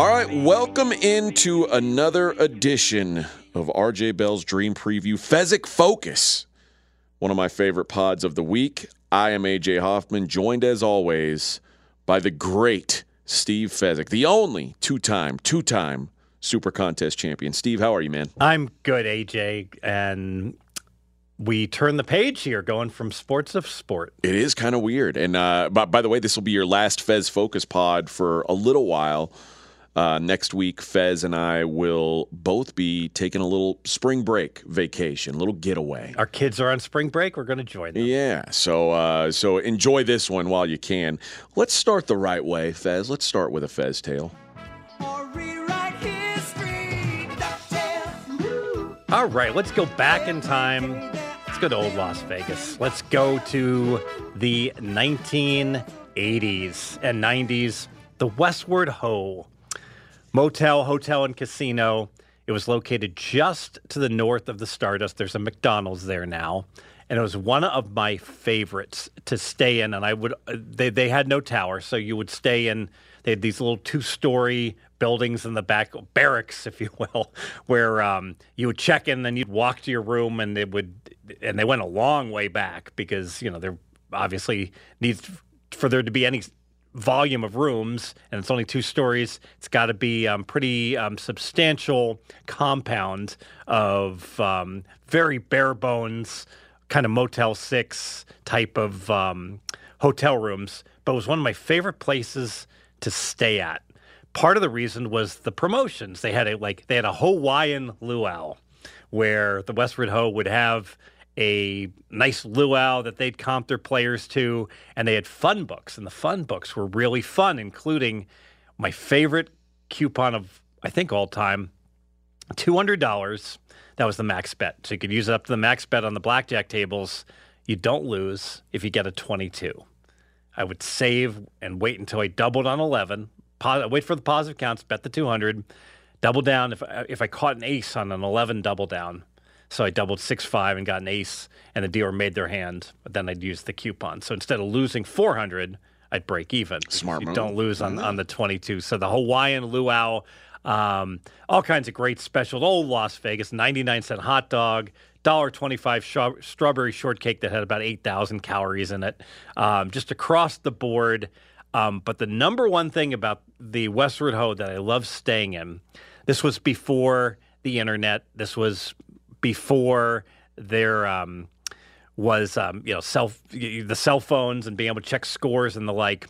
All right, welcome into another edition of RJ Bell's Dream Preview Fezzik Focus, one of my favorite pods of the week. I am AJ Hoffman, joined as always by the great Steve Fezzik, the only two-time, two-time Super Contest champion. Steve, how are you, man? I'm good, AJ, and we turn the page here, going from sports of sport. It is kind of weird. And uh, by, by the way, this will be your last Fez Focus pod for a little while. Uh, next week, Fez and I will both be taking a little spring break vacation, a little getaway. Our kids are on spring break. We're going to join them. Yeah, so uh, so enjoy this one while you can. Let's start the right way, Fez. Let's start with a Fez tale. All right, let's go back in time Let's go to old Las Vegas. Let's go to the 1980s and 90s. The Westward Ho Motel, Hotel, and Casino. It was located just to the north of the Stardust. There's a McDonald's there now. And it was one of my favorites to stay in. And I would, they, they had no tower. So you would stay in, they had these little two story buildings in the back, barracks, if you will, where um, you would check in, then you'd walk to your room, and they would and they went a long way back because you know there obviously needs for there to be any volume of rooms, and it's only two stories. It's got to be um, pretty um, substantial compound of um, very bare bones kind of Motel Six type of um, hotel rooms. But it was one of my favorite places to stay at. Part of the reason was the promotions. They had a like they had a Hawaiian luau where the Westward Ho would have a nice luau that they'd comp their players to, and they had fun books, and the fun books were really fun, including my favorite coupon of I think all time, two hundred dollars. That was the max bet, so you could use it up to the max bet on the blackjack tables. You don't lose if you get a twenty-two. I would save and wait until I doubled on eleven. wait for the positive counts, bet the two hundred, double down if if I caught an ace on an eleven double down so I doubled six five and got an ace, and the dealer made their hand. But then I'd use the coupon. So instead of losing four hundred, I'd break even. Smart. You move. don't lose on on the twenty two. So the Hawaiian luau, um, all kinds of great specials. Old Las Vegas, ninety nine cent hot dog. Dollar twenty-five sh- strawberry shortcake that had about eight thousand calories in it, um, just across the board. Um, but the number one thing about the Westward Ho that I love staying in, this was before the internet. This was before there um, was um, you know cell the cell phones and being able to check scores and the like.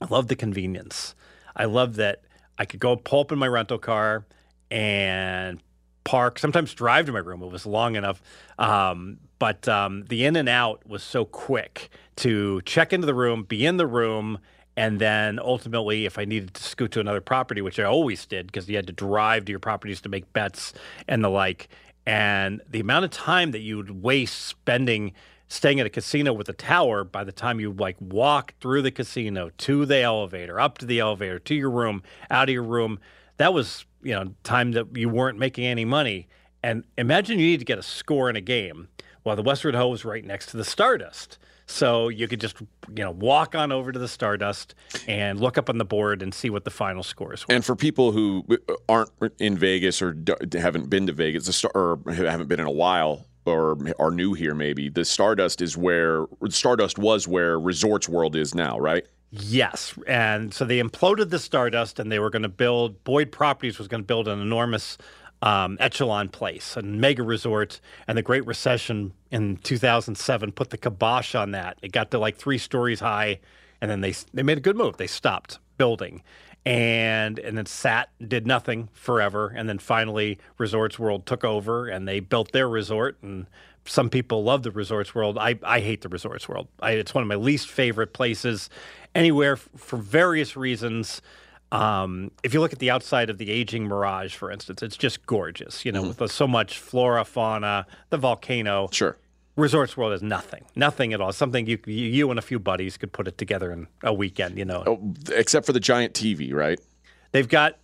I love the convenience. I love that I could go pull up in my rental car and park. Sometimes drive to my room. It was long enough, um, but um, the in and out was so quick to check into the room, be in the room, and then ultimately, if I needed to scoot to another property, which I always did because you had to drive to your properties to make bets and the like, and the amount of time that you would waste spending staying at a casino with a tower by the time you like walk through the casino to the elevator up to the elevator to your room out of your room that was you know time that you weren't making any money. And imagine you need to get a score in a game while the westward ho was right next to the stardust so you could just, you know, walk on over to the Stardust and look up on the board and see what the final scores were. And for people who uh, aren't in Vegas or haven't been to Vegas or haven't been in a while or are new here, maybe the Stardust is where Stardust was where Resorts World is now, right? Yes, and so they imploded the Stardust, and they were going to build. Boyd Properties was going to build an enormous um, Echelon Place, a mega resort, and the Great Recession in 2007 put the kibosh on that. It got to like three stories high, and then they they made a good move. They stopped building, and and then sat did nothing forever, and then finally Resorts World took over, and they built their resort. And some people love the Resorts World. I I hate the Resorts World. I, it's one of my least favorite places anywhere f- for various reasons. Um, if you look at the outside of the aging Mirage, for instance, it's just gorgeous. You know, mm-hmm. with so much flora, fauna, the volcano. Sure. Resorts World is nothing, nothing at all. Something you you and a few buddies could put it together in a weekend. You know, oh, except for the giant TV, right? They've got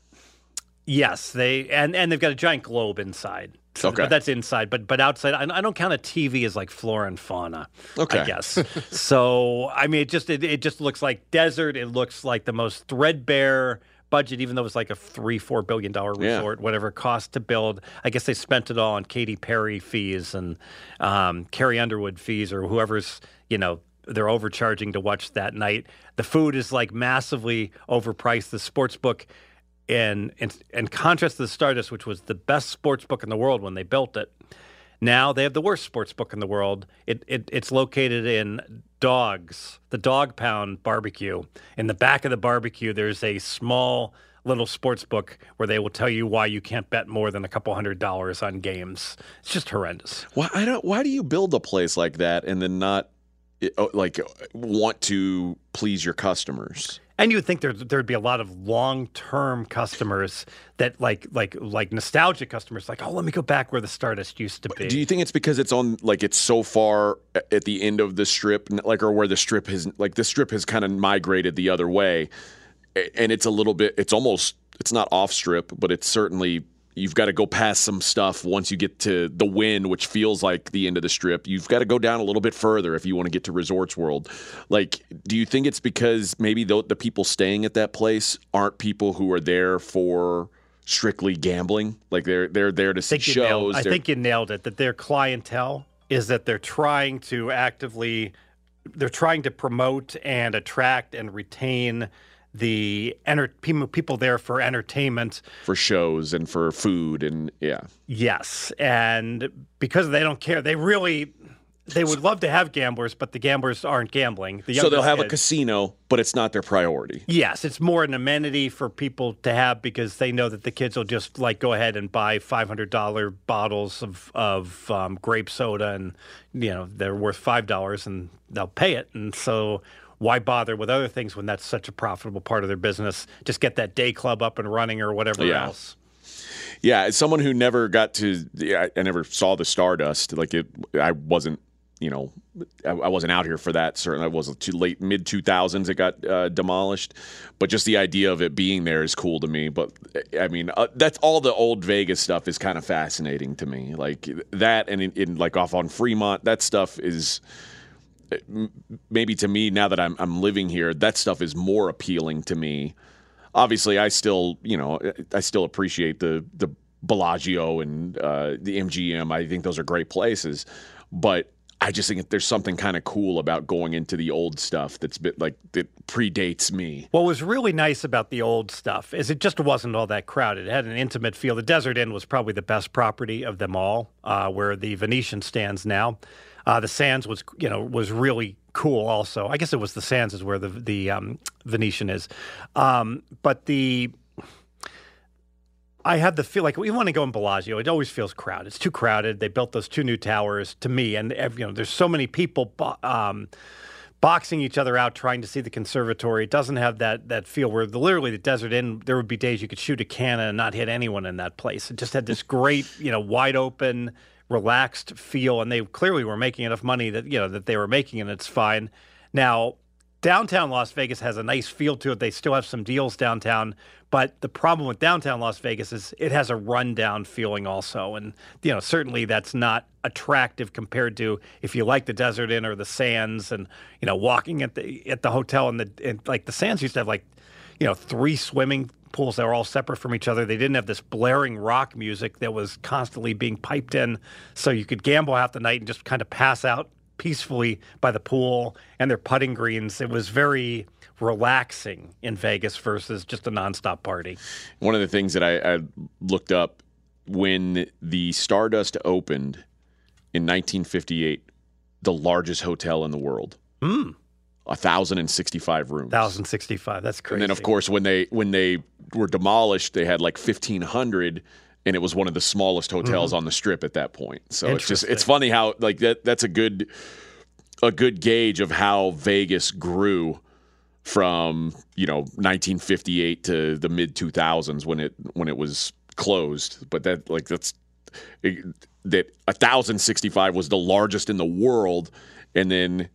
yes, they and and they've got a giant globe inside. Okay. But that's inside. But but outside, I, I, don't count a TV as like flora and fauna. Okay. I guess. so I mean, it just it, it just looks like desert. It looks like the most threadbare budget, even though it was like a three, four billion dollar Yeah. resort, whatever it cost to build. I guess they spent it all on Katy Perry fees and um, Carrie Underwood fees or whoever's, you know, they're overcharging to watch that night. The food is like massively overpriced. The sports book, in, in, in contrast to the Stardust, which was the best sports book in the world when they built it, now they have the worst sports book in the world. It, it it's located in Dogs, the Dog Pound Barbecue. In the back of the barbecue, there's a small little sports book where they will tell you why you can't bet more than a couple hundred dollars on games. It's just horrendous. Why I don't? Why do you build a place like that and then not oh, like want to please your customers? And you would think there there'd be a lot of long term customers that like like like nostalgic customers, like oh let me go back where the Stardust used to be. Do you think it's because it's on like it's so far uh, at the end of the strip, like or where the strip has like the strip has kind of migrated the other way, and it's a little bit. It's almost it's not off strip, but it's certainly you've got to go past some stuff once you get to the Wynn, which feels like the end of the strip. You've got to go down a little bit further if you want to get to Resorts World. Like, do you think it's because maybe the, the people staying at that place aren't people who are there for strictly gambling? Like they're they're there to see you nailed, shows. I they're- think you nailed it. That their clientele is that they're trying to actively, they're trying to promote and attract and retain the enter, people there for entertainment. for shows and for food and yeah. Yes, and because they don't care, they really. They would love to have gamblers, but the gamblers aren't gambling. The So they'll have a casino, but it's not their priority. Yes, it's more an amenity for people to have because they know that the kids will just like go ahead and buy five hundred dollar bottles of of um, grape soda, and you know they're worth five dollars, and they'll pay it. And so, why bother with other things when that's such a profitable part of their business? Just get that day club up and running, or whatever Yeah. else. Yeah, as someone who never got to, yeah, I, I never saw the Stardust. Like it, I wasn't, you know, I, I wasn't out here for that. Certainly, I wasn't too late mid two thousands. It got uh, demolished, but just the idea of it being there is cool to me. But I mean, uh, that's all the old Vegas stuff is kind of fascinating to me. Like that, and in, in like off on Fremont, that stuff is maybe to me now that I'm I'm living here, that stuff is more appealing to me. Obviously, I still you know I still appreciate the the Bellagio and uh, the MGM. I think those are great places, but I just think there's something kind of cool about going into the old stuff that's bit like that predates me. What was really nice about the old stuff is it just wasn't all that crowded. It had an intimate feel. The Desert Inn was probably the best property of them all, uh, where the Venetian stands now. Uh, the Sands was, you know, was really cool. Also, I guess it was the Sands is where the the um, Venetian is, um, but the I had the feel like we want to go in Bellagio. It always feels crowded. It's too crowded. They built those two new towers to me, and you know, there's so many people um, boxing each other out trying to see the conservatory. It doesn't have that that feel where the, literally the desert inn. There would be days you could shoot a cannon and not hit anyone in that place. It just had this great, you know, wide open, relaxed feel, and they clearly were making enough money that you know that they were making, and it's fine. Now downtown Las Vegas has a nice feel to it. They still have some deals downtown, but the problem with downtown Las Vegas is it has a rundown feeling also, and you know certainly that's not attractive compared to if you like the Desert Inn or the Sands, and you know walking at the at the hotel and the and like the Sands used to have like you know three swimming pools. that were all separate from each other. They didn't have this blaring rock music that was constantly being piped in. So you could gamble half the night and just kind of pass out peacefully by the pool and their putting greens. It was very relaxing in Vegas versus just a nonstop party. One of the things that I, I looked up when the Stardust opened in 1958, the largest hotel in the world. Hmm. 1,065 rooms. 1,065. That's crazy. And then, of course, when they when they were demolished, they had like 1,500, and it was one of the smallest mm-hmm. hotels mm-hmm. on the strip at that point. So it's just it's funny how like that that's a good a good gauge of how Vegas grew from you know 1958 to the mid 2000s when it when it was closed. But that like that's it, that 1,065 was the largest in the world, and then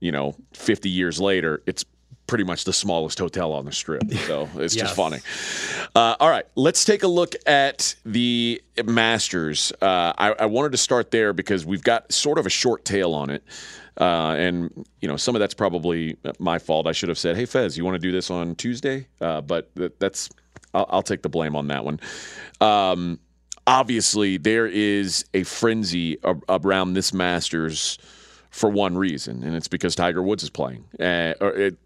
you know 50 years later it's pretty much the smallest hotel on the strip. So it's Yes. just funny. Uh, all right, let's take a look at the Masters. Uh, I, I wanted to start there because we've got sort of a short tail on it. Uh, and you know some of that's probably my fault. I should have said, "Hey Fez, you want to do this on Tuesday?" Uh, but that, that's I'll, I'll take the blame on that one. Um, obviously, there is a frenzy around this Masters for one reason, and it's because Tiger Woods is playing. Uh, or it,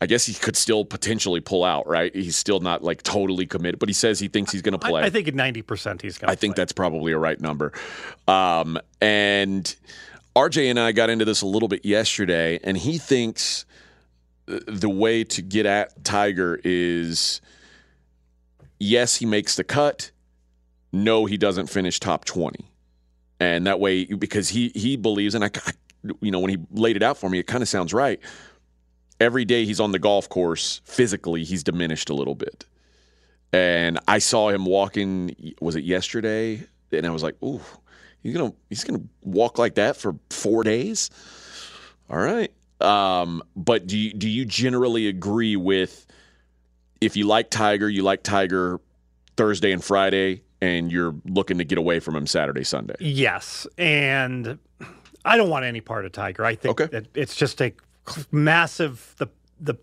I guess he could still potentially pull out, right? He's still not like totally committed, but he says he thinks he's going to play. I, I think at ninety percent he's going. To. I think that's probably a right number. Um, and RJ and I got into this a little bit yesterday, and he thinks the way to get at Tiger is yes, he makes the cut. No, he doesn't finish top 20. And that way, because he, he believes, and I, you know, when he laid it out for me, it kind of sounds right. Every day he's on the golf course, physically, he's diminished a little bit. And I saw him walking, was it yesterday? And I was like, ooh, he's gonna he's gonna walk like that for four days. All right. Um, but do you do you generally agree with if you like Tiger, you like Tiger Thursday and Friday, and you're looking to get away from him Saturday, Sunday? Yes, and I don't want any part of Tiger. I think Okay. that it's just a massive the the.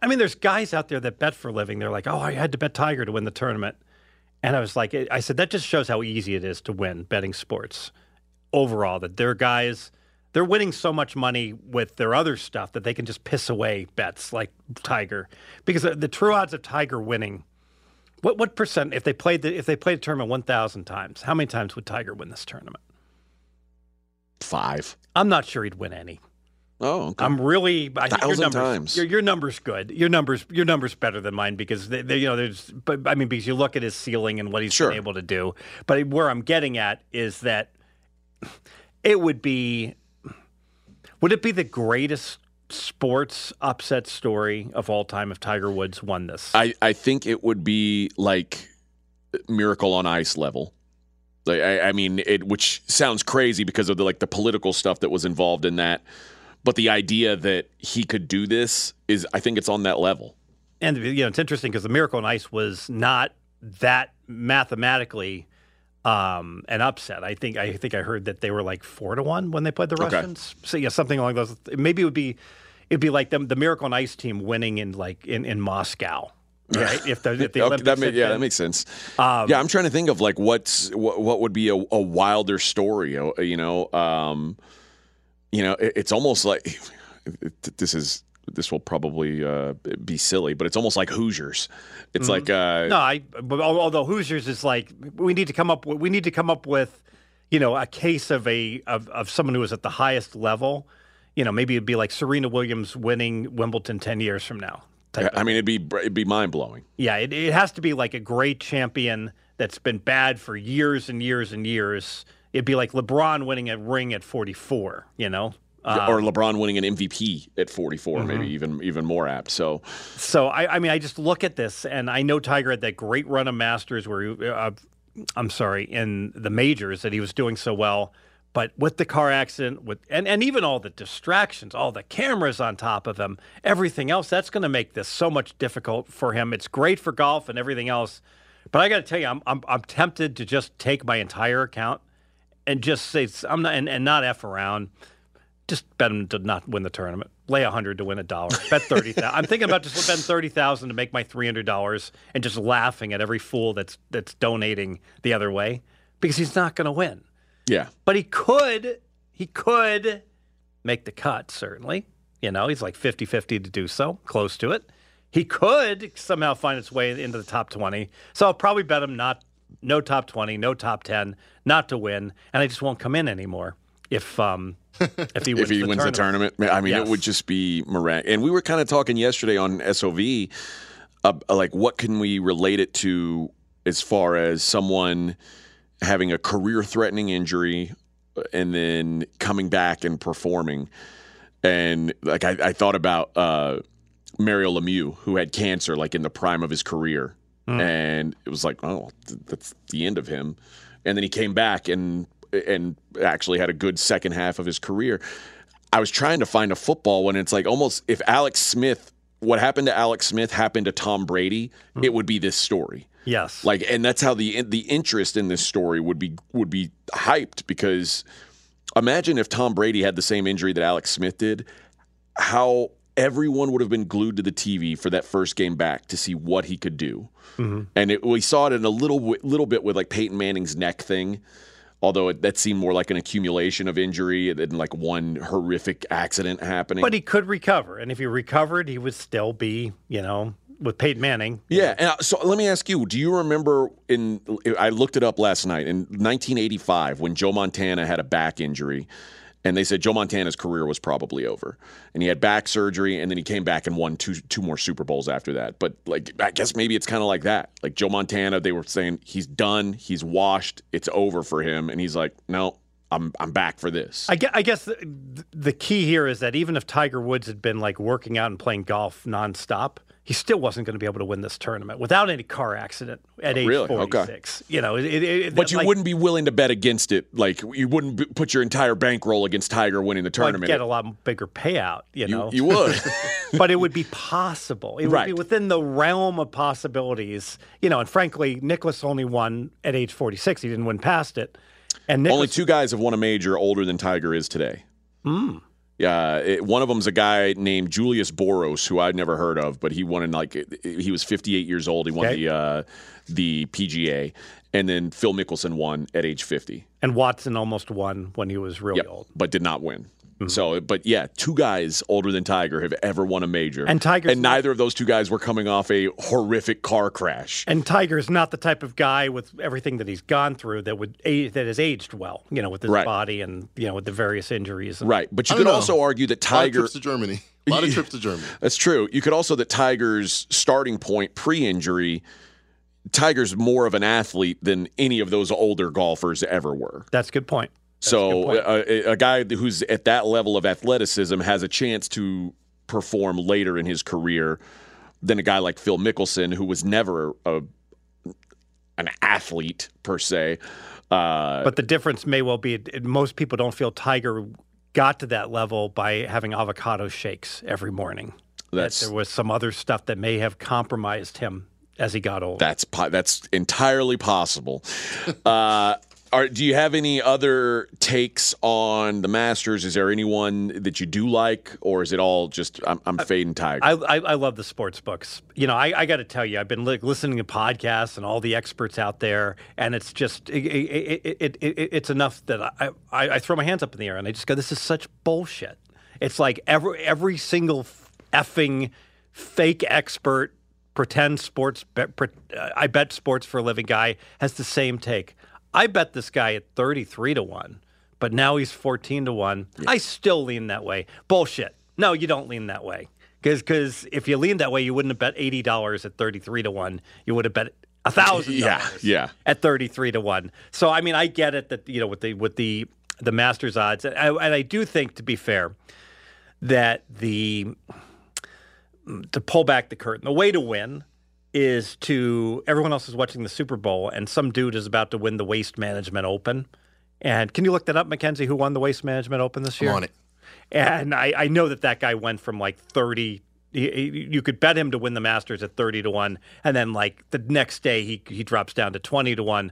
I mean, there's guys out there that bet for a living. They're like, "Oh, I had to bet Tiger to win the tournament," and I was like, I said that just shows how easy it is to win betting sports overall. That there are guys. They're winning so much money with their other stuff that they can just piss away bets like Tiger, because the true odds of Tiger winning what what percent if they played the if they played a tournament one thousand times, how many times would Tiger win this tournament? Five. I'm not sure he'd win any. Oh, okay. I'm really I think your Thousand numbers, times. Your, your numbers good. Your numbers your numbers better than mine because they, they you know there's but I mean because you look at his ceiling and what he's Sure. been able to do. But where I'm getting at is that it would be would it be the greatest sports upset story of all time if Tiger Woods won this? I, I think it would be like Miracle on Ice level. Like I, I mean, it which sounds crazy because of the like the political stuff that was involved in that. But the idea that he could do this is, I think, it's on that level. And you know, it's interesting because the Miracle on Ice was not that mathematically um, an upset. I think I think I heard that they were like four to one when they played the Okay. Russians. So yeah, something along those. Maybe it would be it'd be like them the Miracle on Ice team winning in like in, in Moscow. Right? If the if the Okay, that yeah, been- that makes sense. Um, yeah, I'm trying to think of like what's what, what would be a, a wilder story. uh, You know, um, you know, it, it's almost like this is this will probably uh, be silly, but it's almost like Hoosiers. It's like uh, Mm-hmm. No, I. But although Hoosiers is like we need to come up. with We need to come up with, you know, a case of a of, of someone who was at the highest level. You know, maybe it'd be like Serena Williams winning Wimbledon ten years from now. I mean, it'd be it'd be mind blowing. Yeah, it, it has to be like a great champion that's been bad for years and years and years. It'd be like LeBron winning a ring at 44, you know? Uh, or LeBron winning an MVP at 44, Mm-hmm. maybe even even more apt. So so, I, I mean, I just look at this and I know Tiger had that great run of Masters where he, uh, I'm sorry, in the majors that he was doing so well. But with the car accident, with and, and even all the distractions, all the cameras on top of him, everything else, that's going to make this so much difficult for him. It's great for golf and everything else, but I got to tell you, I'm, I'm I'm tempted to just take my entire account and just say I'm not and, and not f around. Just bet him to not win the tournament. Lay a hundred to win a dollar. Bet thirty thousand. I'm thinking about just betting thirty thousand to make my three hundred dollars, and just laughing at every fool that's that's donating the other way because he's not going to win. Yeah, But he could, he could make the cut, certainly. You know, he's like 50 50 to do so, close to it. He could somehow find its way into the top 20. So I'll probably bet him not, no top 20, no top 10, not to win. And I just won't come in anymore if, um, if he wins, if he the, wins tournament. the tournament, I mean, Yes. it would just be miraculous. And we were kind of talking yesterday on SOV, uh, like what can we relate it to as far as someone having a career-threatening injury uh, and then coming back and performing. And like I, I thought about uh, Mario Lemieux, who had cancer like in the prime of his career, and it was like, oh, that's the end of him. And then he came back and and actually had a good second half of his career. I was trying to find a football when it's like almost if Alex Smith what happened to Alex Smith happened to Tom Brady, it would be this story. Yes. Like, and that's how the the interest in this story would be would be hyped because imagine if Tom Brady had the same injury that Alex Smith did, how everyone would have been glued to the TV for that first game back to see what he could do. Mm-hmm. And it, we saw it in a little little bit with like Peyton Manning's neck thing. Although it, that seemed more like an accumulation of injury than like one horrific accident happening. but he could recover. And if he recovered, he would still be, you know, with Peyton Manning. Yeah, and so let me ask you: Do you remember in? I looked it up last night in 1985 when Joe Montana had a back injury, and they said Joe Montana's career was probably over, and he had back surgery, and then he came back and won two two more Super Bowls after that. But like, I guess maybe it's kind of like that. Like Joe Montana, they were saying he's done, he's washed, it's over for him, and he's like, no. I'm, I'm back for this. I guess, I guess the, the key here is that even if Tiger Woods had been like working out and playing golf nonstop, he still wasn't going to be able to win this tournament without any car accident at age really? Okay. 46. You know, it, it, it- but you like, wouldn't be willing to bet against it. Like you wouldn't b- put your entire bankroll against Tiger winning the tournament. get a lot bigger payout. You, you, know, you would. but it would be possible. It would be within the realm of possibilities. You know, and frankly, Nicklaus only won at age 46. He didn't win past it. And Nicklaus, Only two guys have won a major older than Tiger is today. Hmm. Yeah, it, one of them's a guy named Julius Boros, who I'd never heard of, but he won in like he was 58 years old. He won Okay. the uh, the PGA, and then Phil Mickelson won at age 50. and Watson almost won when he was really Yep, old. But did not win. Mm-hmm. So, but yeah, two guys older than Tiger have ever won a major, And Tiger, and neither of those two guys were coming off a horrific car crash. And Tiger's not the type of guy with everything that he's gone through that would a- that has aged well, you know, with his Right. body and you know with the various injuries. And, Right, but you could know. also argue that A lot of Tiger trips to Germany. A lot of trips to Germany. That's true. You could also that Tiger's starting point pre-injury, Tiger's more of an athlete than any of those older golfers ever were. That's a good point. So a, a- a guy who's at that level of athleticism has a chance to perform later in his career than a guy like Phil Mickelson, who was never a an athlete per se. Uh, But the difference may well be it- most people don't feel Tiger got to that level by having avocado shakes every morning. That there was some other stuff that may have compromised him as he got older. That's po- that's entirely possible. Uh, are, do you have any other takes on the Masters? Is there anyone that you do like, or is it all just I'm, I'm fading Tiger? I, I, I love the sports books. You know, I, I got to tell you, I've been li- listening to podcasts and all the experts out there, and it's just it, it, it, it, it, it's enough that I, I, I throw my hands up in the air and I just go, "This is such bullshit." It's like every every single effing fake expert, pretend sports, be, pre, uh, I bet sports for a living guy has the same take. I bet this guy at thirty three to one, but now he's fourteen to one. I still lean that way. Bullshit. No, you don't lean that way. Because if you leaned that way, you wouldn't have bet eighty dollars at thirty three to one. You would have bet a thousand Yeah, dollars. yeah. At thirty three to one. So I mean, I get it that you know with the with the the Masters odds, and I, and I do think, to be fair, that the to pull back the curtain, the way to win is to everyone else is watching the Super Bowl, and some dude is about to win the Waste Management Open. And can you look that up, Mackenzie? Who won the Waste Management Open this year? I'm on it. And I, I know that that guy went from like 30. he- You could bet him to win the Masters at 30 to 1. And then, like, the next day, he, he drops down to 20 to 1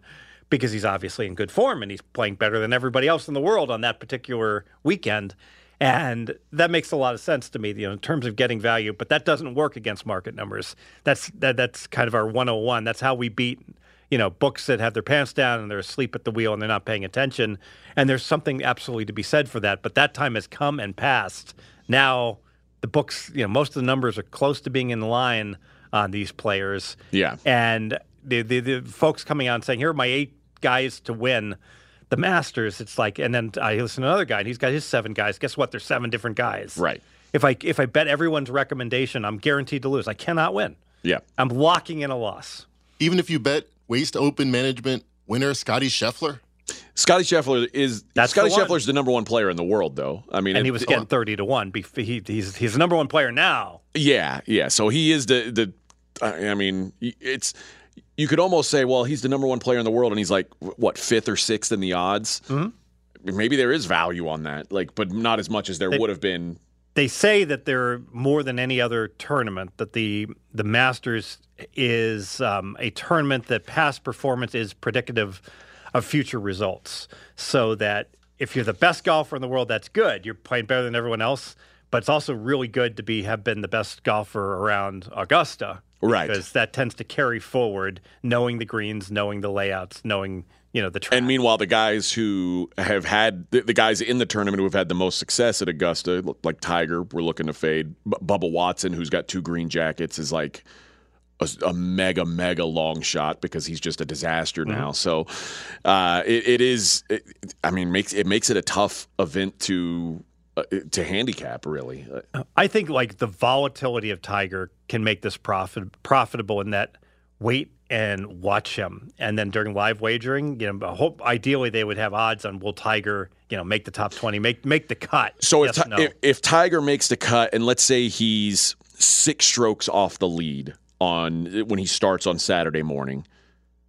because he's obviously in good form and he's playing better than everybody else in the world on that particular weekend. And that makes a lot of sense to me, you know, in terms of getting value. But that doesn't work against market numbers. That's that, that's kind of our 101. That's how we beat you know, books that have their pants down and they're asleep at the wheel and they're not paying attention. And there's something absolutely to be said for that. But that time has come and passed. Now the books, you know, most of the numbers are close to being in line on these players. Yeah. And the, the, the folks coming out and saying, here are my eight guys to win the Masters. It's like, and then I listen to another guy and he's got his seven guys. Guess what? There's seven different guys. Right. If I if I bet everyone's recommendation, I'm guaranteed to lose. I cannot win. yeah. I'm locking in a loss. Even if you bet Waste Open Management winner Scottie Scheffler, Scottie Scheffler is That's Scottie the one. Scheffler's the number one player in the world, though. I mean, and he it- was getting thirty to one. Bef- He, he's he's the number one player now. Yeah, yeah. So he is the the. I I mean, it's you could almost say, well, he's the number one player in the world, and he's like what fifth or sixth in the odds. Mm-hmm. Maybe there is value on that, like, but not as much as there would have been. they say that they're more than any other tournament that the the Masters is um, a tournament that past performance is predictive of future results. So that if you're the best golfer in the world, that's good. You're playing better than everyone else. But it's also really good to be have been the best golfer around Augusta, Right. Because that tends to carry forward, knowing the greens, knowing the layouts, knowing you know the track. And meanwhile, the guys who have had the, the guys in the tournament who have had the most success at Augusta, like Tiger, we're looking to fade. B- Bubba Watson, who's got two green jackets, is like a, a mega mega long shot because he's just a disaster now. So uh, it, it is. It, I mean, makes it makes it a tough event to uh, to handicap. Really, Uh, I think like the volatility of Tiger can make this profit profitable in that wait and watch him, and then during live wagering, you know, hope ideally they would have odds on will Tiger, you know, make the top twenty, make make the cut. So Yes, if, no. if if Tiger makes the cut, and let's say he's six strokes off the lead on when he starts on Saturday morning,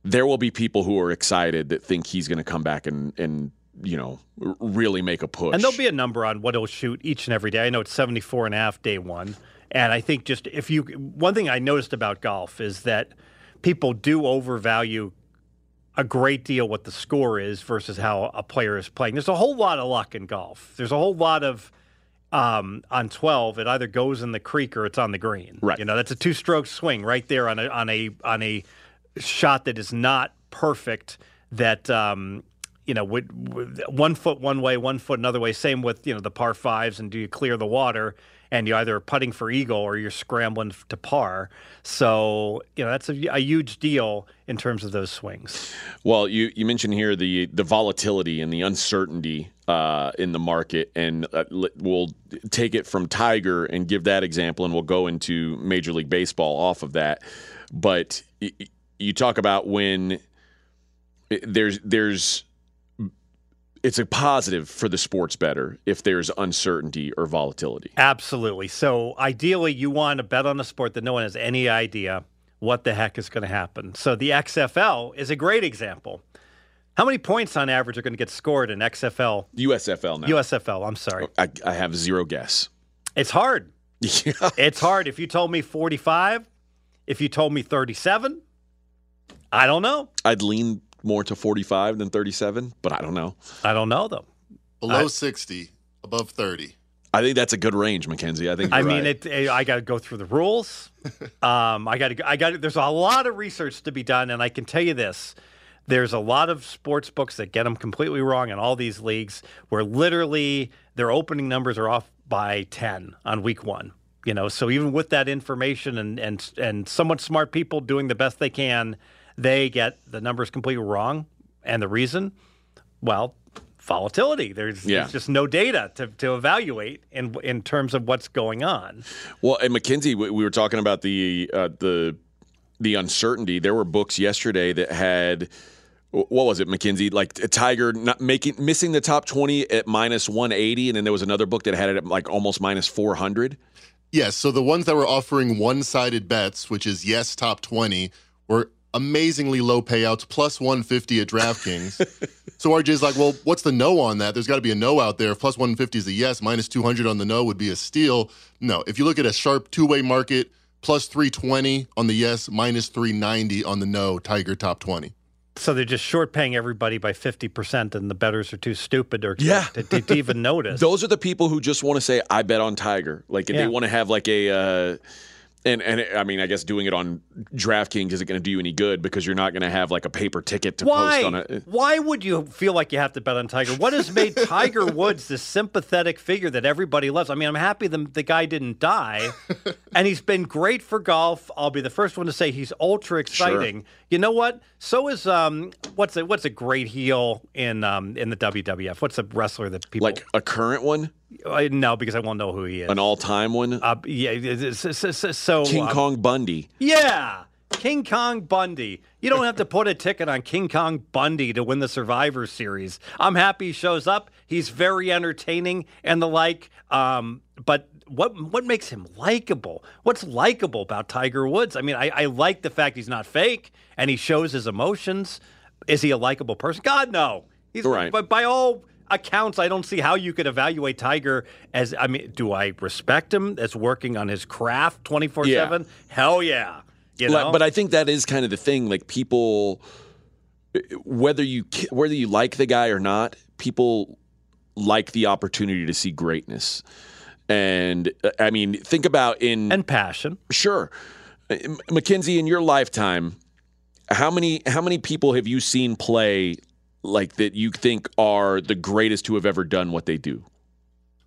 there will be people who are excited that think he's going to come back and and you know really make a push. And there'll be a number on what he'll shoot each and every day. I know it's 74 and a half day one. And I think just if you, one thing I noticed about golf is that people do overvalue a great deal what the score is versus how a player is playing. There's a whole lot of luck in golf. There's a whole lot of, um, on 12, it either goes in the creek or it's on the green. Right. You know, that's a two stroke swing right there on a, on a, on a shot that is not perfect that, um, you know, one foot one way, one foot another way. Same with you know the par fives, and do you clear the water, and you either putting for eagle or you're scrambling to par. So you know that's a, a huge deal in terms of those swings. Well, you, you mentioned here the the volatility and the uncertainty uh, in the market, and uh, we'll take it from Tiger and give that example, and we'll go into Major League Baseball off of that. But you talk about when there's there's it's a positive for the sports better if there's uncertainty or volatility. Absolutely. So ideally, you want to bet on a sport that no one has any idea what the heck is going to happen. So the XFL is a great example. How many points on average are going to get scored in XFL, USFL now. USFL? I'm sorry. Oh, I, I have zero guess. It's hard. Yeah. It's hard. If you told me 45, if you told me 37, I don't know. I'd lean more to 45 than 37, but I don't know. I don't know though. Below I- 60, above 30. I think that's a good range, Mackenzie. I think I you're mean, right. it, it- I got to go through the rules. um, I got to. I got. There's a lot of research to be done, and I can tell you this: there's a lot of sports books that get them completely wrong in all these leagues, where literally their opening numbers are off by ten on week one. You know, so even with that information and and and somewhat smart people doing the best they can, they get the numbers completely wrong. And the reason, well, volatility. There's, Yeah. there's just no data to, to evaluate in in terms of what's going on. Well, and Mackenzie, we, we were talking about the uh, the the uncertainty. There were books yesterday that had what was it, Mackenzie? Like a Tiger not making missing the top twenty at minus one eighty, and then there was another book that had it at like almost minus four hundred. Yes, so the ones that were offering one sided bets, which is yes, top 20, were amazingly low payouts, plus 150 at DraftKings. so RJ's like, well, what's the no on that? There's got to be a no out there. If plus 150 is a yes, minus 200 on the no would be a steal. No, if you look at a sharp two way market, plus 320 on the yes, minus 390 on the no, Tiger top 20. So they're just short paying everybody by fifty percent, and the bettors are too stupid or Yeah. to, to, to even notice. Those are the people who just want to say, "I bet on Tiger." Like they Yeah. want to have like a. Uh, and, and I mean, I guess doing it on DraftKings isn't going to do you any good because you're not going to have like a paper ticket to Why? post on it. Why would you feel like you have to bet on Tiger? What has made Tiger Woods this sympathetic figure that everybody loves? I mean, I'm happy the, the guy didn't die, and he's been great for golf. I'll be the first one to say he's ultra exciting. You know what? So is um, what's a what's a great heel in um in the WWF? What's a wrestler that people Like a current one, I, no because I won't know who he is. an all-time one, Uh, yeah, it's- it's- so King um, Kong Bundy. Yeah. King Kong Bundy. You don't have to put a ticket on King Kong Bundy to win the Survivor Series. I'm happy he shows up. He's very entertaining and the like. Um, but what what makes him likable? What's likable about Tiger Woods? I mean, I, I like the fact he's not fake and he shows his emotions. Is he a likable person? God, no. He's Right. But by all accounts, I don't see how you could evaluate Tiger as. I mean, do I respect him as working on his craft twenty four seven? Hell yeah. You know? But I think that is kind of the thing. Like people, whether you whether you like the guy or not, people like the opportunity to see greatness. And I mean, think about in and passion. Sure, Mackenzie, in your lifetime, how many how many people have you seen play like that? You think are the greatest who have ever done what they do?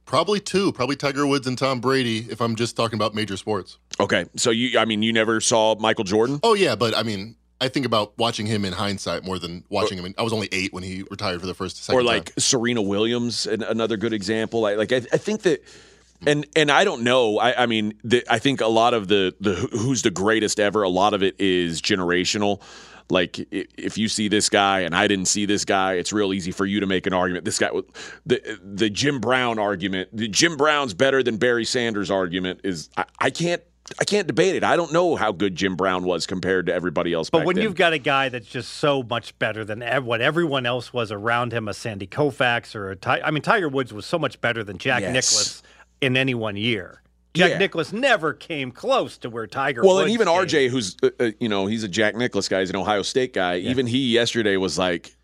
Probably two. Probably Tiger Woods and Tom Brady. If I'm just talking about major sports. Okay, so you, I mean, you never saw Michael Jordan? Oh yeah, but I mean, I think about watching him in hindsight more than watching him. In, I was only eight when he retired for the first. or like time. Serena Williams, another good example. Like, like I, I think that and and I don't know. I, I mean, the, I think a lot of the the who's the greatest ever. A lot of it is generational. Like if you see this guy and I didn't see this guy, it's real easy for you to make an argument. This guy, the the Jim Brown argument, the Jim Brown's better than Barry Sanders argument is I, I can't I can't debate it. I don't know how good Jim Brown was compared to everybody else. But when then. you've got a guy that's just so much better than what everyone else was around him, a Sandy Koufax or a Ty- I mean Tiger Woods was so much better than Jack yes. Nicklaus in any one year. Jack yeah. Nicklaus never came close to where Tiger. Was. Well, Woods and even came. RJ, who's uh, uh, you know he's a Jack Nicklaus guy, he's an Ohio State guy. Yeah. Even he yesterday was like,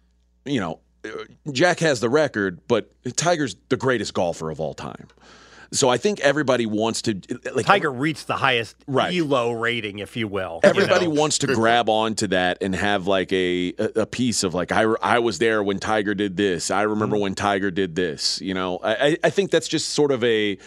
you know, uh, Jack has the record, but Tiger's the greatest golfer of all time. So I think everybody wants to like Tiger reached the highest right. elo rating, if you will. Everybody you know? wants to grab onto that and have like a a piece of like I I was there when Tiger did this. I remember mm-hmm. when Tiger did this. You know, I I think that's just sort of a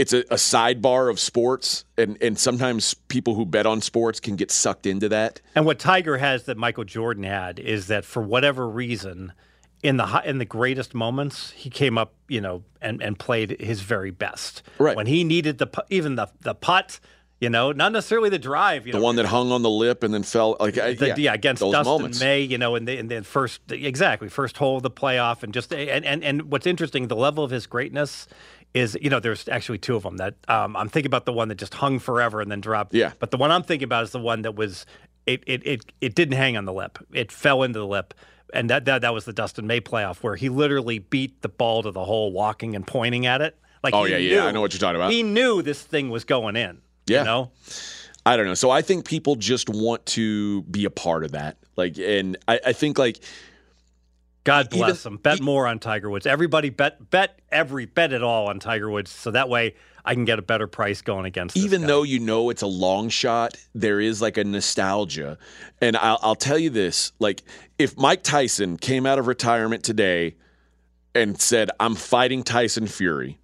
it's a, a, sidebar of sports, and, and sometimes people who bet on sports can get sucked into that. And what Tiger has that Michael Jordan had is that for whatever reason, in the in the greatest moments, he came up, you know, and, and played his very best. Right when he needed the even the the putt. You know, not necessarily the drive. the know, one that hung on the lip and then fell like the, yeah, yeah, against Dustin moments. May. You know, in the, in the first exactly first hole of the playoff, and just and, and and what's interesting, the level of his greatness is you know there's actually two of them that um, I'm thinking about the one that just hung forever and then dropped. Yeah. But the one I'm thinking about is the one that was it it it, it didn't hang on the lip. It fell into the lip. And that, that that was the Dustin May playoff where he literally beat the ball to the hole walking and pointing at it. Like oh yeah, knew, yeah, I know what you're talking about. He knew this thing was going in. Yeah. You know? I don't know. So I think people just want to be a part of that. Like, and I, I think like God bless Even, them. Bet more on Tiger Woods. Everybody bet bet every bet it all on Tiger Woods, so that way I can get a better price going against. Even though you know it's a long shot, there is like a nostalgia, and I'll, I'll tell you this: like if Mike Tyson came out of retirement today and said, "I'm fighting Tyson Fury,"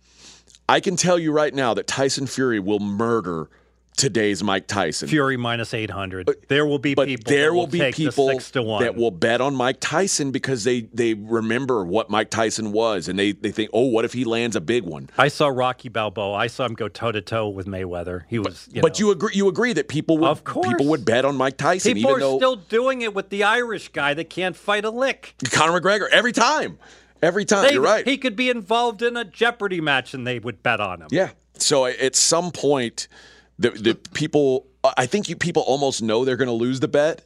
I can tell you right now that Tyson Fury will murder today's Mike Tyson. Fury minus 800. Uh, there will be but people there will, will be people that will bet on Mike Tyson because they they remember what Mike Tyson was and they they think, "Oh, what if he lands a big one?" I saw Rocky Balboa. I saw him go toe to toe with Mayweather. He was But you, but you agree you agree that people would of course. people would bet on Mike Tyson people even are though still doing it with the Irish guy that can't fight a lick. Conor McGregor every time. Every time, they, you're right. He could be involved in a Jeopardy match and they would bet on him. Yeah. So at some point the the people I think you people almost know they're going to lose the bet,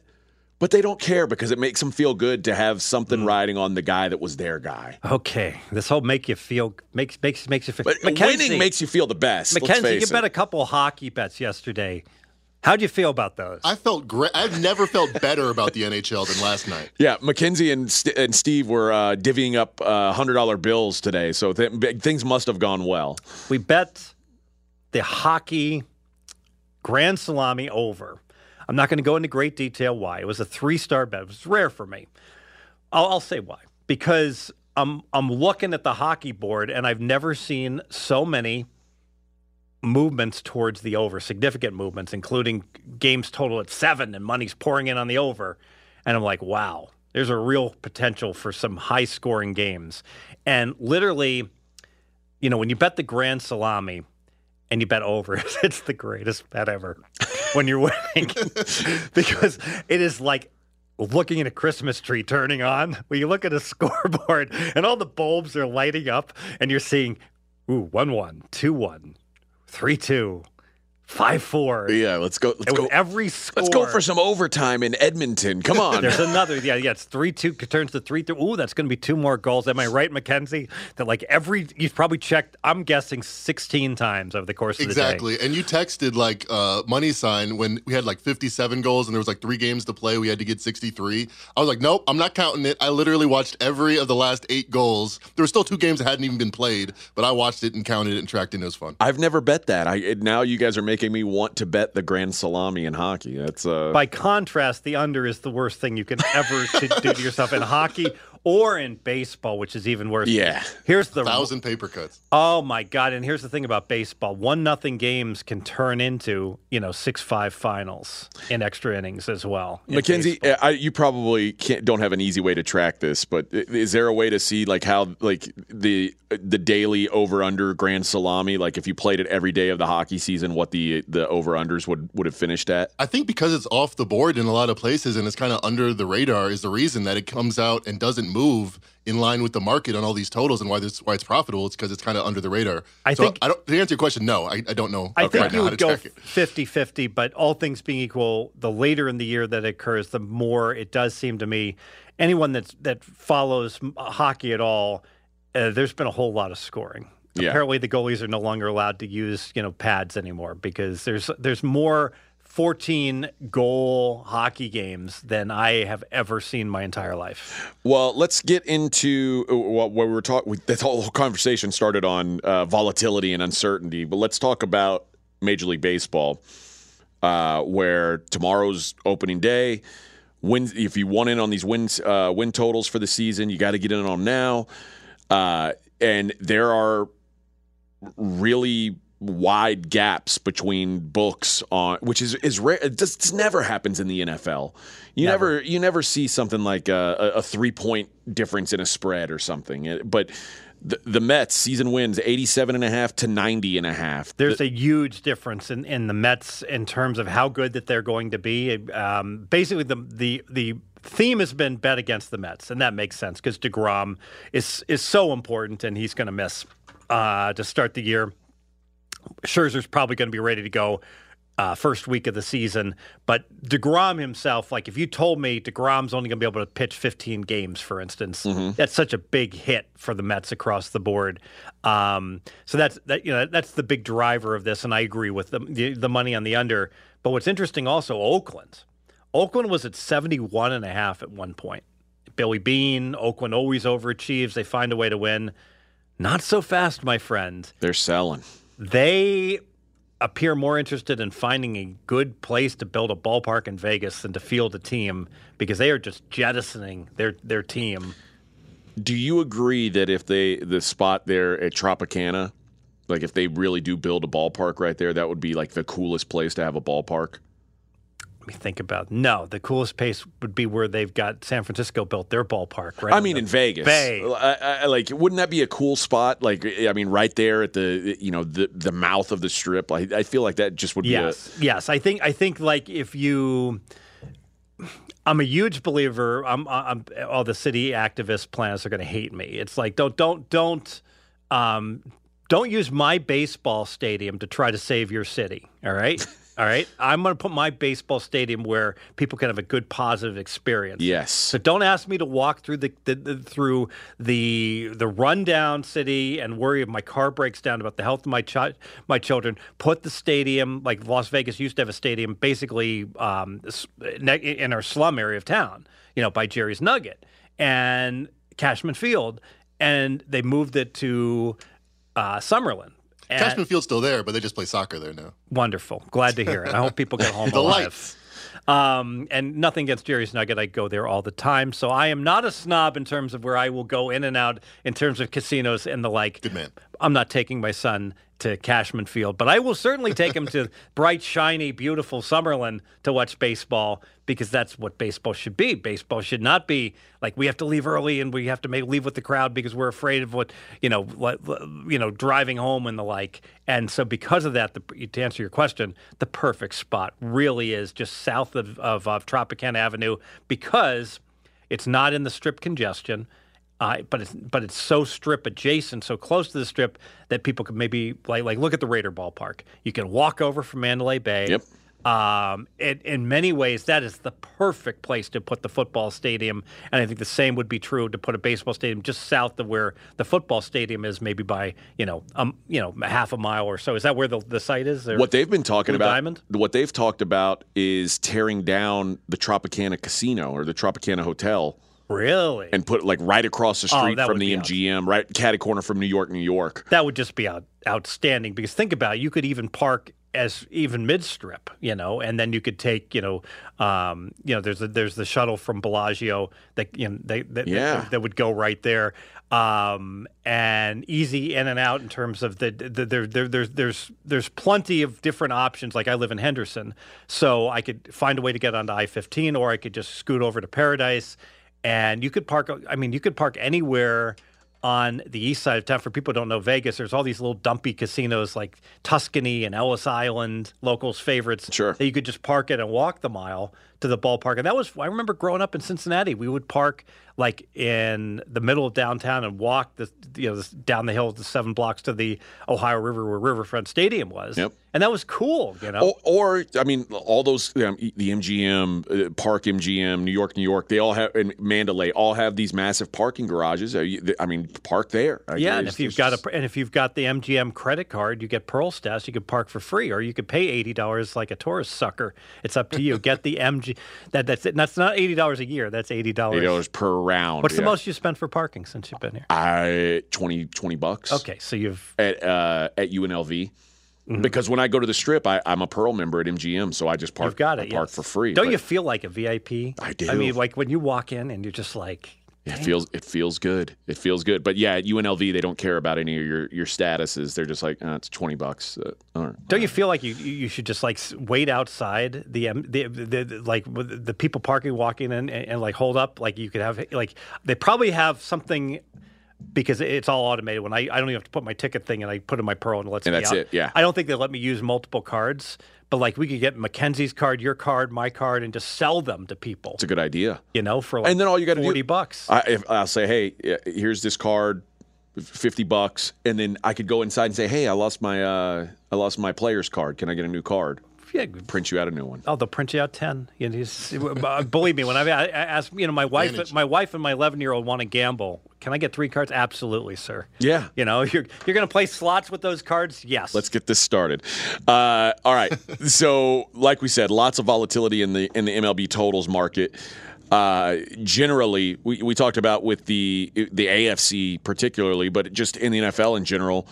but they don't care because it makes them feel good to have something mm. riding on the guy that was their guy. Okay, this whole make you feel makes makes makes you feel. But Mackenzie, winning makes you feel the best. Mackenzie, you it. bet a couple hockey bets yesterday. How'd you feel about those? I felt great. I've never felt better about the NHL than last night. Yeah, Mackenzie and, St- and Steve were uh, divvying up uh, hundred dollar bills today, so th- things must have gone well. We bet the hockey Grand Salami over. I'm not going to go into great detail why. It was a three star bet. It was rare for me. I'll, I'll say why. Because I'm I'm looking at the hockey board and I've never seen so many movements towards the over, significant movements, including games total at seven and money's pouring in on the over. And I'm like, wow, there's a real potential for some high scoring games. And literally, you know, when you bet the grand salami, and you bet over. it's the greatest bet ever when you're winning because it is like looking at a Christmas tree turning on. When you look at a scoreboard and all the bulbs are lighting up and you're seeing, ooh, 1 1, 2 1, 3 2, Five four. Yeah, let's go. Let's And go. every score. Let's go for some overtime in Edmonton. Come on. There's another. Yeah, yeah. It's three two turns to three three. Ooh, that's going to be two more goals. Am I right, Mackenzie? That like every you've probably checked. I'm guessing 16 times over the course of the day. Exactly. And you texted like uh, money sign when we had like 57 goals and there was like three games to play. We had to get 63. I was like, nope, I'm not counting it. I literally watched every of the last eight goals. There were still two games that hadn't even been played, but I watched it and counted it and tracked it. It was fun. I've never bet that. I now you guys are making me want to bet the grand salami in hockey. That's uh By contrast, the under is the worst thing you can ever to do to yourself in hockey or in baseball, which is even worse. Yeah. Here's the Thousand paper cuts. Oh my god! And here's the thing about baseball: one nothing games can turn into you know six five finals in extra innings as well. in Mackenzie. I, you probably can't don't have an easy way to track this, but is there a way to see like how like the the daily over under grand salami, like if you played it every day of the hockey season, what the the over unders would would have finished at? I think because it's off the board in a lot of places and it's kind of under the radar is the reason that it comes out and doesn't move in line with the market on all these totals and why this why it's profitable. It's because it's kind of under the radar. I so think- I don't to answer your question. No, I, I don't know. I think now you would go track 50 50, but all things being equal, the later in the year that it occurs, the more it does seem to me anyone that's, that follows hockey at all, uh, there's been a whole lot of scoring. Yeah. Apparently, the goalies are no longer allowed to use you know pads anymore because there's there's more 14 goal hockey games than I have ever seen my entire life. Well, let's get into uh, what we were talking. That whole conversation started on uh, volatility and uncertainty, but let's talk about Major League Baseball, uh, where tomorrow's opening day. Win if you want in on these wins uh, win totals for the season, you got to get in on them now. Uh, and there are really wide gaps between books on which is is rare it just this never happens in the NFL. You never, you never see something like a, a 3 point difference in a spread or something. But the, the Mets season wins 87 and a half to 90 and a half. There's a huge difference in, in the Mets in terms of how good that they're going to be. Um, basically, the the the theme has been bet against the Mets, and that makes sense because Degrom is is so important, and he's going to miss uh, to start the year. Scherzer's probably going to be ready to go uh, first week of the season. But DeGrom himself, like if you told me DeGrom's only going to be able to pitch 15 games, for instance, that's such a big hit for the Mets across the board. Um, so that's that you know that's the big driver of this, and I agree with the, the the money on the under. But what's interesting also, Oakland. Oakland was at 71 and a half at one point. Billy Beane, Oakland always overachieves. They find a way to win. Not so fast, my friend They're selling. They appear more interested in finding a good place to build a ballpark in Vegas than to field a team because they are just jettisoning their their team. Do you agree that if they the spot there at Tropicana, like if they really do build a ballpark right there, that would be like the coolest place to have a ballpark? Let me think about. No, the coolest place would be where they've got San Francisco built their ballpark. Right. I mean, in Vegas, Bay. I, I, like, wouldn't that be a cool spot? Like, I mean, right there at the, you know, the the mouth of the strip. I, I feel like that just would be Yes, yes. I think I think like if you, I'm a huge believer. I'm, I'm all the city activist plans are going to hate me. It's like don't don't don't um, don't use my baseball stadium to try to save your city. All right. All right, I'm going to put my baseball stadium where people can have a good, positive experience. yes. So don't ask me to walk through the, the, the through the the rundown city and worry if my car breaks down about the health of my chi- my children. Put the stadium like Las Vegas used to have a stadium basically um, in our slum area of town, you know, by Jerry's Nugget and Cashman Field, and they moved it to uh, Summerlin. And- Cashman Field's still there, but they just play soccer there now. Wonderful. Glad to hear it. I hope people get home The alive. lights. Um, and nothing against Jerry's Nugget. I go there all the time. So I am not a snob in terms of where I will go in and out in terms of casinos and the like. Good man. I'm not taking my son to Cashman Field, but I will certainly take him to bright, shiny, beautiful Summerlin to watch baseball because that's what baseball should be. Baseball should not be like we have to leave early and we have to make leave with the crowd because we're afraid of what you know, what, you know, driving home and the like. And so, because of that, the, to answer your question, the perfect spot really is just south of of, of Tropicana Avenue because it's not in the strip congestion. Uh, but it's but it's so strip adjacent, so close to the strip that people could maybe like like look at the Raider ballpark. You can walk over from Mandalay Bay. Yep. Um, it, in many ways, that is the perfect place to put the football stadium, and I think the same would be true to put a baseball stadium just south of where the football stadium is, maybe by you know um you know half a mile or so. Is that where the, the site is? Or- What they've been talking Blue about, Diamond? what they've talked about is tearing down the Tropicana Casino or the Tropicana Hotel really? and put like right across the Oh, street that from the MGM, right catty corner from New York, New York. that would just be out, outstanding because think about it, you could even park as even mid strip, you know, and then you could take, you know, um, you know, there's a, there's the shuttle from Bellagio that you know they, that, Yeah. that, that would go right there, um, and easy in and out in terms of the, the there, there there's there's there's plenty of different options. Like I live in Henderson, so I could find a way to get onto I-15, or I could just scoot over to Paradise, and you could park. I mean, you could park anywhere on the east side of town. For people who don't know Vegas, there's all these little dumpy casinos like Tuscany and Ellis Island, locals' favorites. Sure. That you could just park it and walk the mile to the ballpark. And that was, I remember growing up in Cincinnati, we would park like in the middle of downtown and walk the, you know, down the hill, the seven blocks to the Ohio River where Riverfront Stadium was. Yep. And that was cool, you know? Or, or I mean, all those um, the MGM, uh, Park MGM, New York, New York, they all have and Mandalay all have these massive parking garages. I mean, park there. I Yeah, and if you've got a and if you've got the MGM credit card, you get Pearl Stats. You could park for free, or you could pay eighty dollars like a tourist sucker. It's up to you. get the MG. That that's it. That's not eighty dollars a year. That's eighty dollars dollars per round. What's the most you spent for parking since you've been here? I 20, 20 bucks. Okay, so you've at uh, at UNLV. Mm-hmm. Because when I go to the strip, I, I'm a Pearl member at MGM, so I just park. you've got it. park for free. Don't you feel like a VIP? I do. I mean, like when you walk in and you're just like, It feels it feels good. It feels good. But yeah, at UNLV, they don't care about any of your your statuses. They're just like, oh, it's twenty bucks. Uh, right. Don't you feel like you you should just like wait outside the the, the, the like the people parking walking in and, and like hold up like you could have like they probably have something because it's all automated when I, I don't even have to put my ticket thing and I put in my pearl and it lets And me that's out. it, yeah. I don't think they let me use multiple cards, but like we could get Mackenzie's card, your card, my card, and just sell them to people. It's a good idea. You know, for like And then all you got to do forty bucks. I, if, I'll say, hey, here's this card, fifty bucks, and then I could go inside and say, hey, I lost my uh, I lost my player's card. Can I get a new card? Yeah, Print you out a new one. Oh, they'll print you out ten. You know, uh, believe me, when I, I ask, you know, my wife, Advantage. my wife and my eleven-year-old want to gamble. Can I get three cards? Absolutely, sir. Yeah. You know, you're you're going to play slots with those cards? Yes. Let's get this started. Uh, all right. so, like we said, lots of volatility in the in the MLB totals market. Uh, generally, we, we talked about with the the AFC particularly, but just in the NFL in general,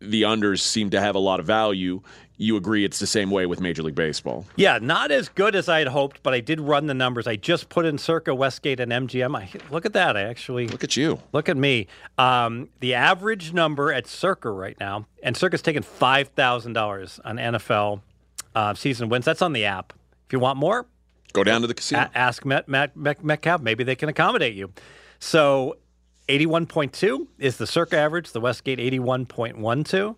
the unders seem to have a lot of value. You agree it's the same way with Major League Baseball. Yeah, not as good as I had hoped, but I did run the numbers. I just put in Circa, Westgate, and MGM. I, look at that. I actually Look at you. look at me. Um, the average number at Circa right now, and Circa's taking five thousand dollars on NFL uh, season wins. That's on the app. If you want more, Go down to the casino. A- ask Met, Met, Met, Metcalf. Maybe they can accommodate you. So, 81.2 is the Circa average, the Westgate 81.12,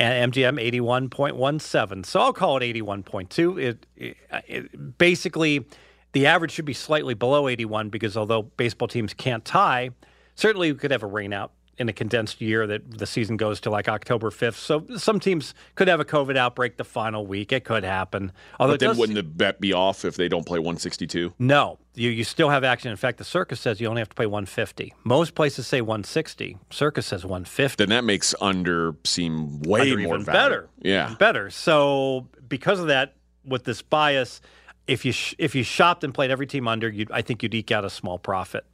and MGM 81.17. So I'll call it 81.2. It, it, it basically the average should be slightly below 81 because although baseball teams can't tie, certainly we could have a rainout in a condensed year that the season goes to like October 5th. So some teams could have a COVID outbreak the final week. It could happen. Although but then wouldn't the bet be off if they don't play 162? no, you, you still have action. In fact, the Circa says you only have to pay 150. Most places say 160. Circa says 150. Then that makes under seem way Under more better. Yeah. Better. So because of that, with this bias, if you sh- if you shopped and played every team under, you'd, I think you'd eke out a small profit.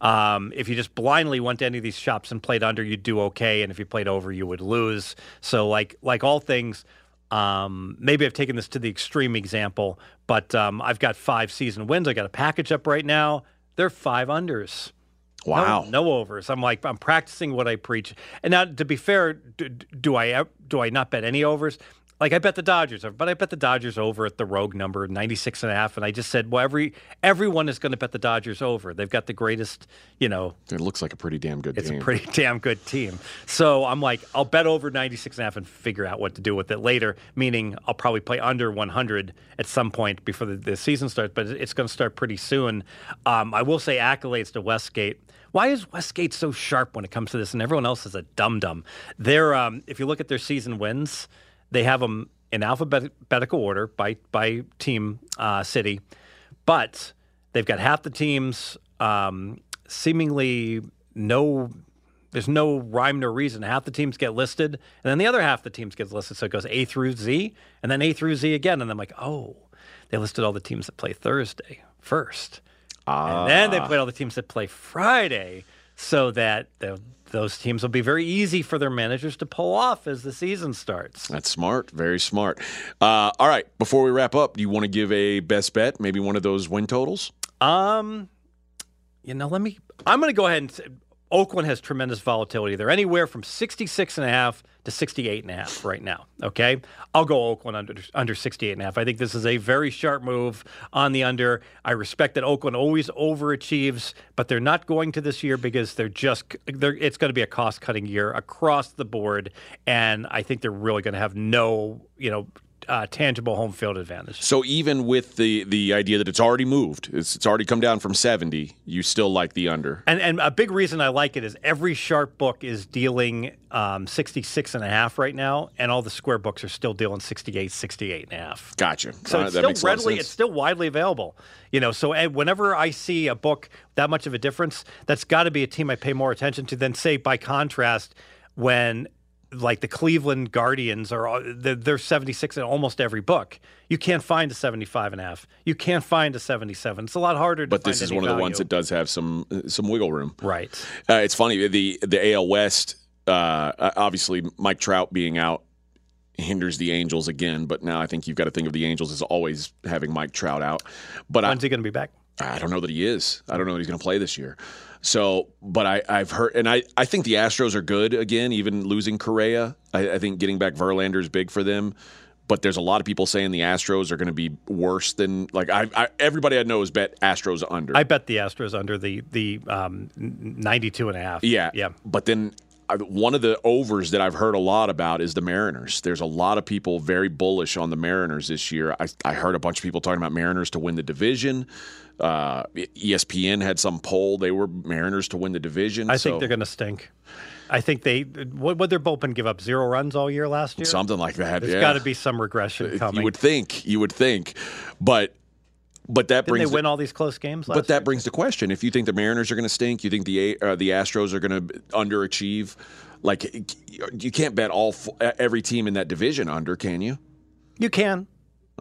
Um, if you just blindly went to any of these shops and played under, you'd do okay, and if you played over, you would lose. So like like all things. Um, maybe I've taken this to the extreme example, but um, I've got five season wins. I got a package up right now. They're five unders. No- Wow. No, overs. I'm like I'm practicing what I preach. And now, to be fair, do, do I do I not bet any overs? Like I bet the Dodgers, but I bet the Dodgers over at the rogue number 96 and a half. And I just said, well, every everyone is going to bet the Dodgers over. They've got the greatest, you know, It looks like a pretty damn good team. it's team. a pretty damn good team. So I'm like, I'll bet over 96 and a half and figure out what to do with it later, meaning I'll probably play under 100 at some point before the, the season starts, but it's going to start pretty soon. Um, I will say accolades to Westgate. Why is Westgate so sharp when it comes to this and everyone else is a dum dum? They're, um, if you look at their season wins, they have them in alphabetical order by, by team uh, city, but they've got half the teams um, seemingly no there's no rhyme nor reason. Half the teams get listed, and then the other half of the teams gets listed. So it goes A through Z, and then A through Z again. And I'm like, oh, they listed all the teams that play Thursday first, and then they played all the teams that play Friday, so that the, those teams will be very easy for their managers to pull off as the season starts. That's smart. Very smart. Uh, all right. Before we wrap up, do you want to give a best bet? Maybe one of those win totals? Um, you know, let me. I'm going to go ahead and. Oakland has tremendous volatility. They're anywhere from 66 and a half to 68 and a half right now. Okay. I'll go Oakland under under 68 and a half. I think this is a very sharp move on the under. I respect that Oakland always overachieves, but they're not going to this year because they're just they're it's going to be a cost cutting year across the board and I think they're really going to have no, you know, uh, tangible home field advantage. So even with the the idea that it's already moved, it's, it's already come down from 70, you still like the under. And and a big reason I like it is every sharp book is dealing um, 66 and a half right now, and all the square books are still dealing 68, 68 and a half. Gotcha. So right, it's still makes a lot of readily, it's still widely available. You know, so whenever I see a book that much of a difference, that's got to be a team I pay more attention to than say by contrast when like the Cleveland Guardians are they're, they're 76 in almost every book. You can't find a 75 and a half. You can't find a 77. It's a lot harder to but this is one of the ones that does have some some wiggle room. Right. Uh, it's funny the the AL West. Uh, obviously, Mike Trout being out hinders the Angels again. But now I think you've got to think of the Angels as always having Mike Trout out. But I, When's he going to be back? I don't know that he is. I don't know that he's going to play this year. So, but I, I've heard, and I, I think the Astros are good again, even losing Correa. I, I think getting back Verlander is big for them. But there's a lot of people saying the Astros are going to be worse than like I, I everybody I know has bet Astros under. I bet the Astros under the the um, 92 and a half. Yeah. Yeah. But then one of the overs that I've heard a lot about is the Mariners. There's a lot of people very bullish on the Mariners this year. I, I heard a bunch of people talking about Mariners to win the division. Uh, ESPN had some poll. They were Mariners to win the division. I so think they're going to stink. I think they what would their bullpen give up zero runs all year last year. something like that. There's yeah. got to be some regression coming. You would think. You would think. But but that Didn't brings they the- win all these close games last But that year? brings the question: If you think the Mariners are going to stink, you think the uh, the Astros are going to underachieve. Like you can't bet all every team in that division under, can you? You can.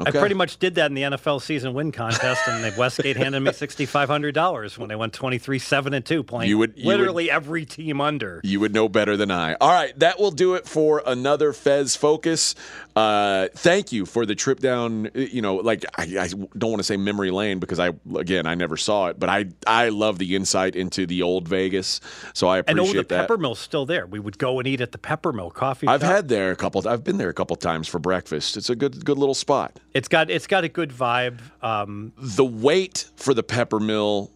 I pretty much did that in the NFL season win contest, and they- Westgate handed me sixty five hundred dollars when they went twenty three seven and two, playing You would- you literally every team under. You would know better than I. All right, that will do it for another Fez Focus. Uh, thank you for the trip down. You know, like I, I don't want to say memory lane because I, again, I never saw it, but I, I love the insight into the old Vegas. So I And oh, appreciate the that. Pepper Mill's still there. We would go and eat at the Peppermill coffee I've shop. had there a couple. I've been there a couple times for breakfast. It's a good, good little spot. It's got it's got a good vibe. Um, the wait for the Peppermill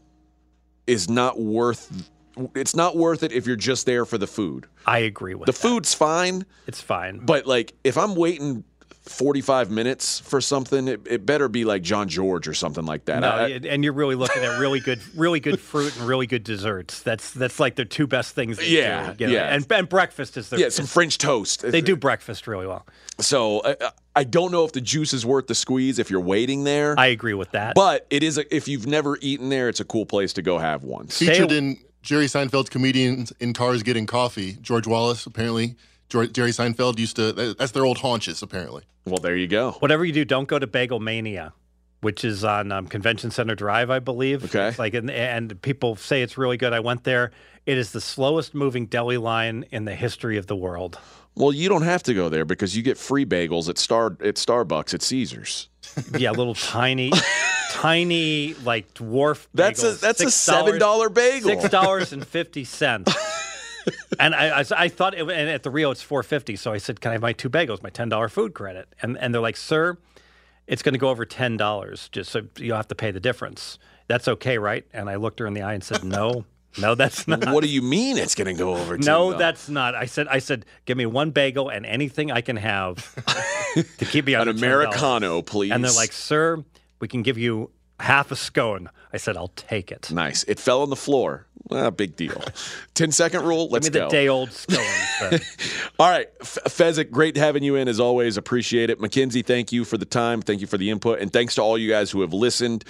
is not worth it's not worth it if you're just there for the food. I agree with The that. food's fine, It's fine. but like if I'm waiting 45 minutes for something, it, it better be like Jean-Georges or something like that. No, I- y- and you're really looking at really good, really good fruit and really good desserts. That's that's like the two best things. They Yeah, do, you know? yeah. And, and breakfast is the yeah, some French toast. they do breakfast really well. So I, I don't know if the juice is worth the squeeze if you're waiting there. I agree with that. but it is a, if you've never eaten there, it's a cool place to go have one. Featured in Jerry Seinfeld's comedians in cars getting coffee. George Wallace apparently. George, Jerry Seinfeld used to. That's their old haunches apparently. Well, there you go. Whatever you do, don't go to Bagel Mania, which is on um, Convention Center Drive, I believe. Okay. It's like and, and people say it's really good. I went there. It is the slowest moving deli line in the history of the world. Well, you don't have to go there because you get free bagels at Star at Starbucks at Caesars. Yeah, little tiny, tiny like dwarf. That's a bagels, that's a $6 seven dollar bagel. Six dollars and fifty cents. and I, I, I thought, it, and at the Rio it's four fifty. So I said, "Can I have my two bagels, my ten dollar food credit?" And and they're like, "Sir, it's going to go over ten dollars. Just so you'll have to pay the difference. That's okay, right?" And I looked her in the eye and said, "No." No, that's not. What do you mean it's going to go over? No, $10? that's not. I said, I said, give me one bagel and anything I can have to keep me on an under $10." Americano, please. And they're like, sir, we can give you half a scone. I said, I'll take it. nice. It fell on the floor. Ah, big deal. 10 second rule. Let's Give me the go. day old. All right, F- Fezzik, great having you in as always. Appreciate it. Mackenzie, thank you for the time. Thank you for the input. And thanks to all you guys who have listened.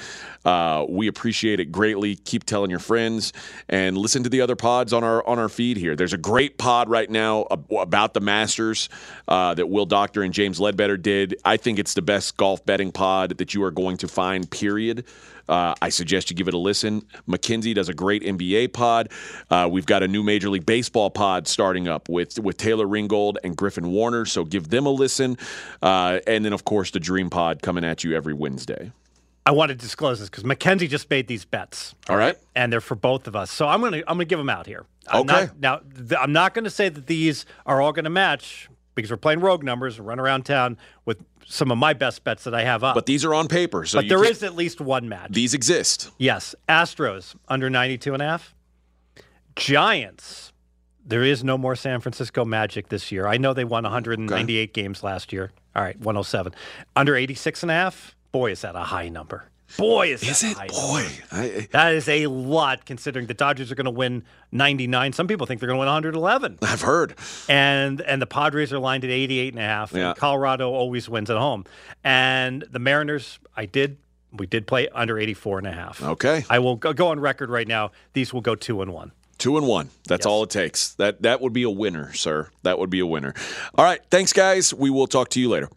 Uh, we appreciate it greatly. Keep telling your friends and listen to the other pods on our on our feed here. There's a great pod right now about the Masters uh, that Will Doctor and James Ledbetter did. I think it's the best golf betting pod that you are going to find, period. Uh, I suggest you give it a listen. Mackenzie does a great NBA pod. Uh, we've got a new Major League Baseball pod starting up with with Taylor Ringgold and Griffin Warner. So give them a listen. Uh, and then, of course, the Dream Pod coming at you every Wednesday. I want to disclose this because Mackenzie just made these bets. All right. and they're for both of us. So I'm gonna I'm gonna give them out here. I'm Okay. Not, now th- I'm not gonna say that these are all gonna match because we're playing rogue numbers and run around town with some of my best bets that I have up. But these are on paper, so But there is at least one match. these exist. yes, Astros under 92 and a half. Giants. There is no more San Francisco Magic this year. I know they won 198 games last year. All right, 107. Under 86 and a half. Boy, is that a high number. Boy, is, Is that it? Boy. I, That is a lot considering the Dodgers are going to win 99. Some people think they're going to win 111. I've heard. And and the Padres are lined at 88 and a half. Yeah. And Colorado always wins at home. And the Mariners, I did we did play under 84 and a half. Okay. I will go, on record right now. These will go 2 and 1. Two and one. That's all it takes. That that would be a winner, sir. That would be a winner. All right. Thanks, guys. We will talk to you later.